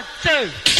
One, two.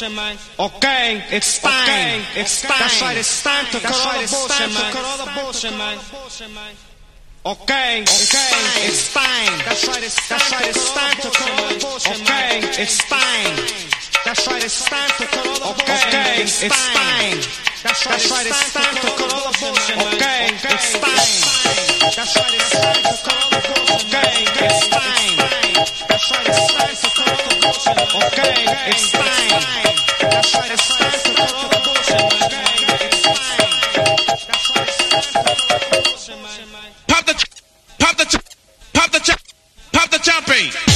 Bullshit, man. Okay, it's time. Okay, it's time. That's right, it's time to cut all the bullshit, man. Cut all the bullshit, man. Okay, okay, it's time. That's right, it's that's right, it's time to cut all the bullshit, Okay, it's time. That's right, it's time to cut all the bullshit. Okay, it's time. That's right, it's time to cut all the bullshit, Okay, it's time. That's right, it's time to cut all the bullshit. Okay, it's time. That's right, it's time to cut all the bullshit. Okay, it's time. Pop the, pop the, pop the, pop the jumping.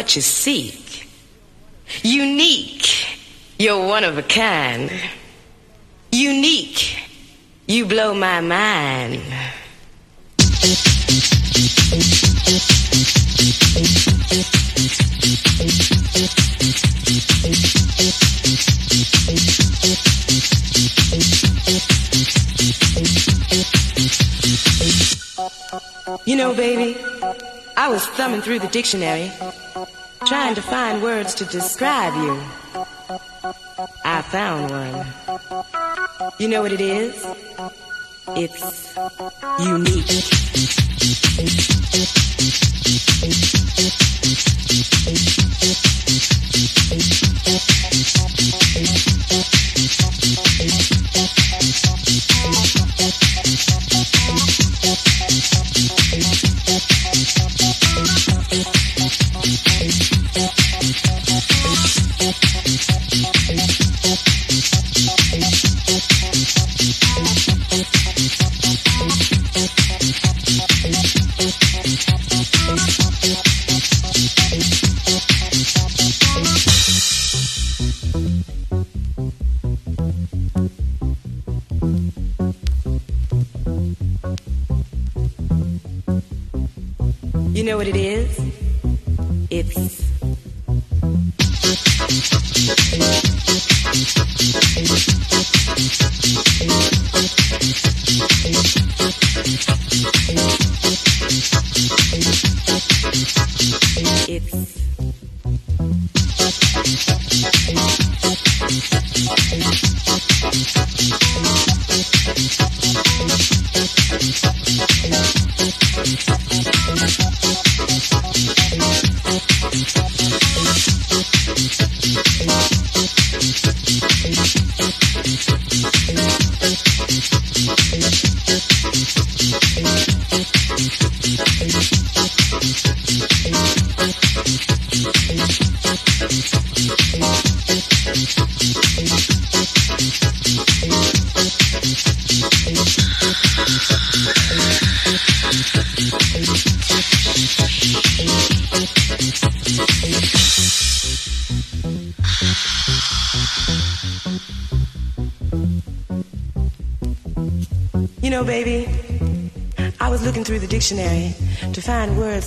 What you seek. Unique, you're one of a kind. Unique, you blow my mind. You know, baby, I was thumbing through the dictionary, trying to find words to describe you. I found one. You know what it is? It's unique.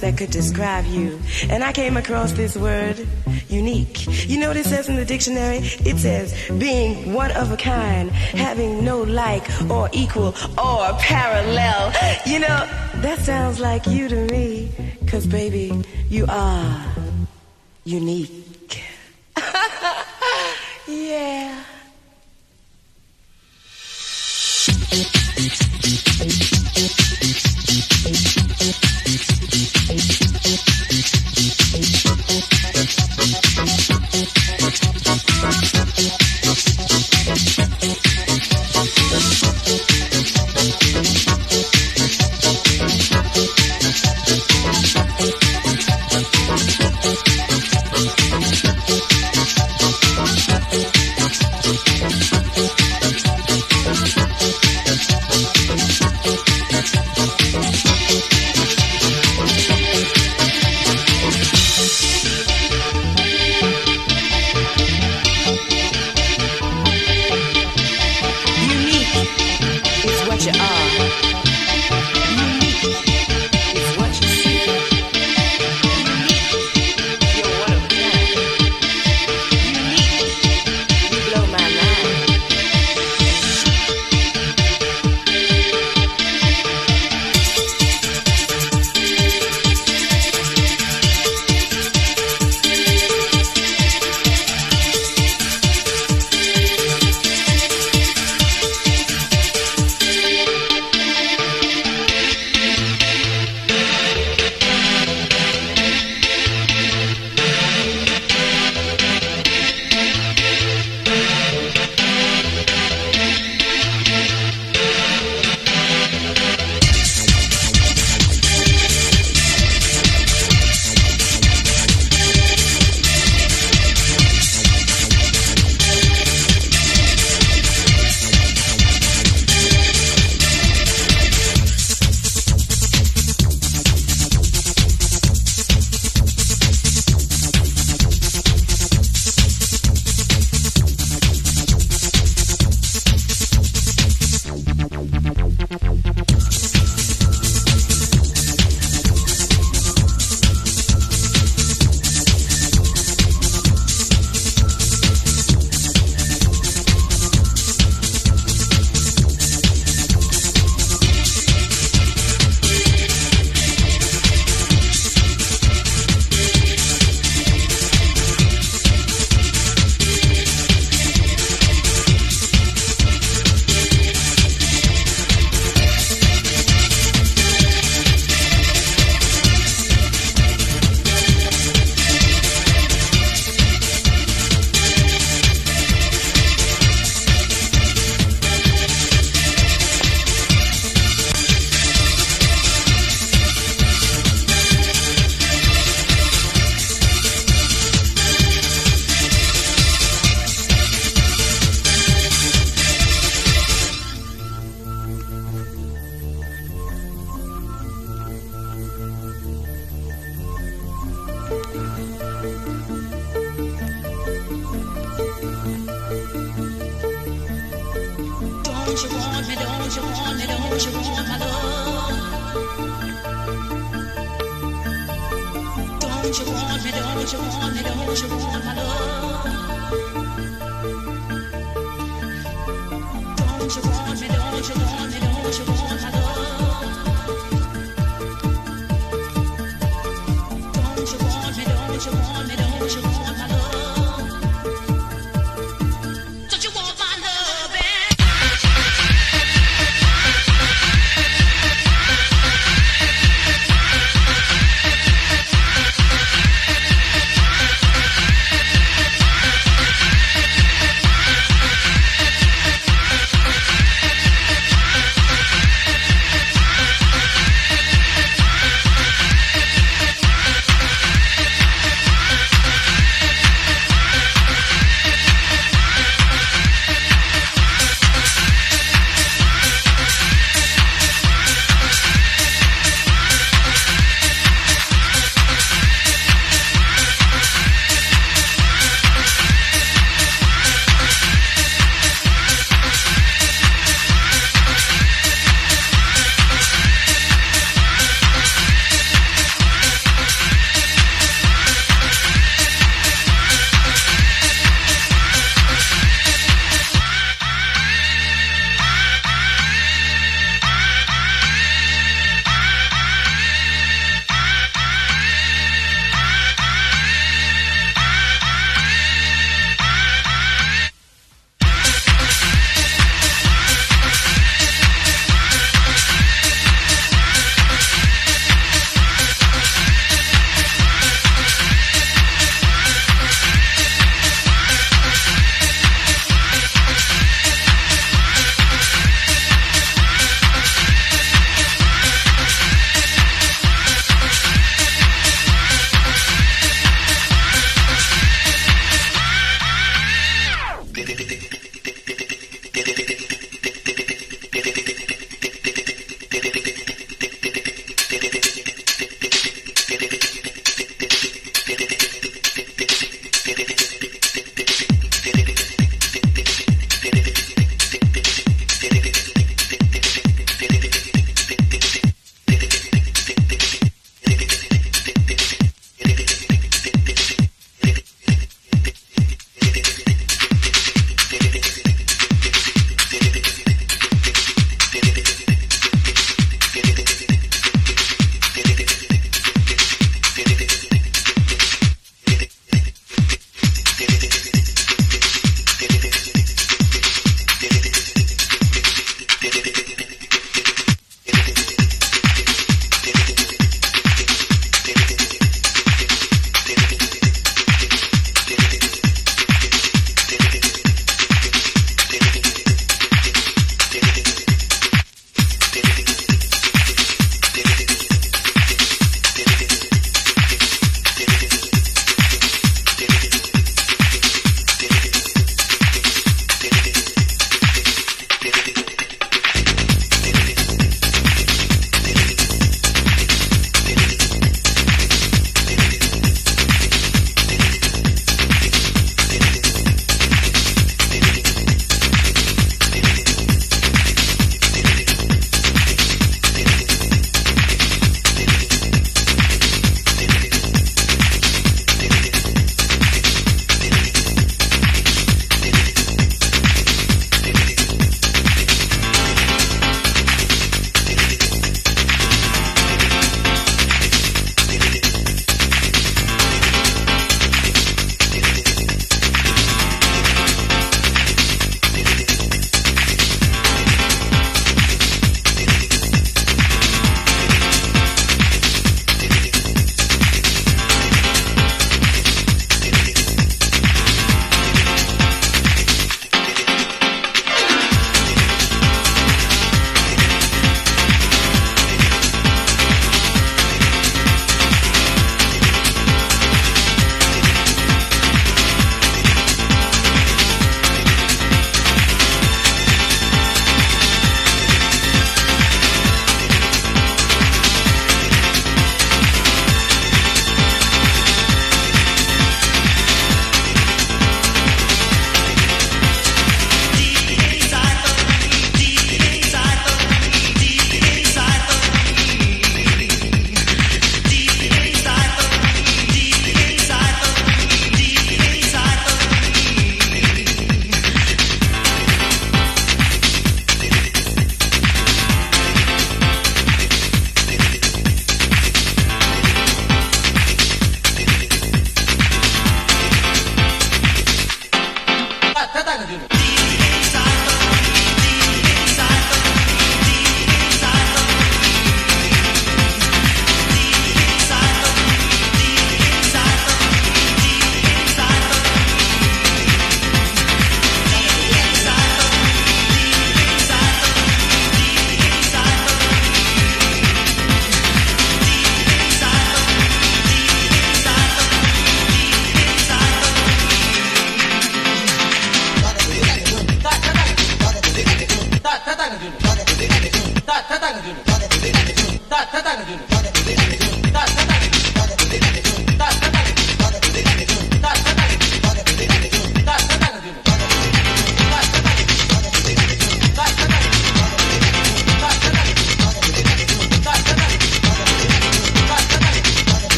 That could describe you, and I came across this word, unique. You know what it says in the dictionary? It says being one of a kind, having no like or equal or parallel. You know, that sounds like you to me, cause baby, you are unique. Thank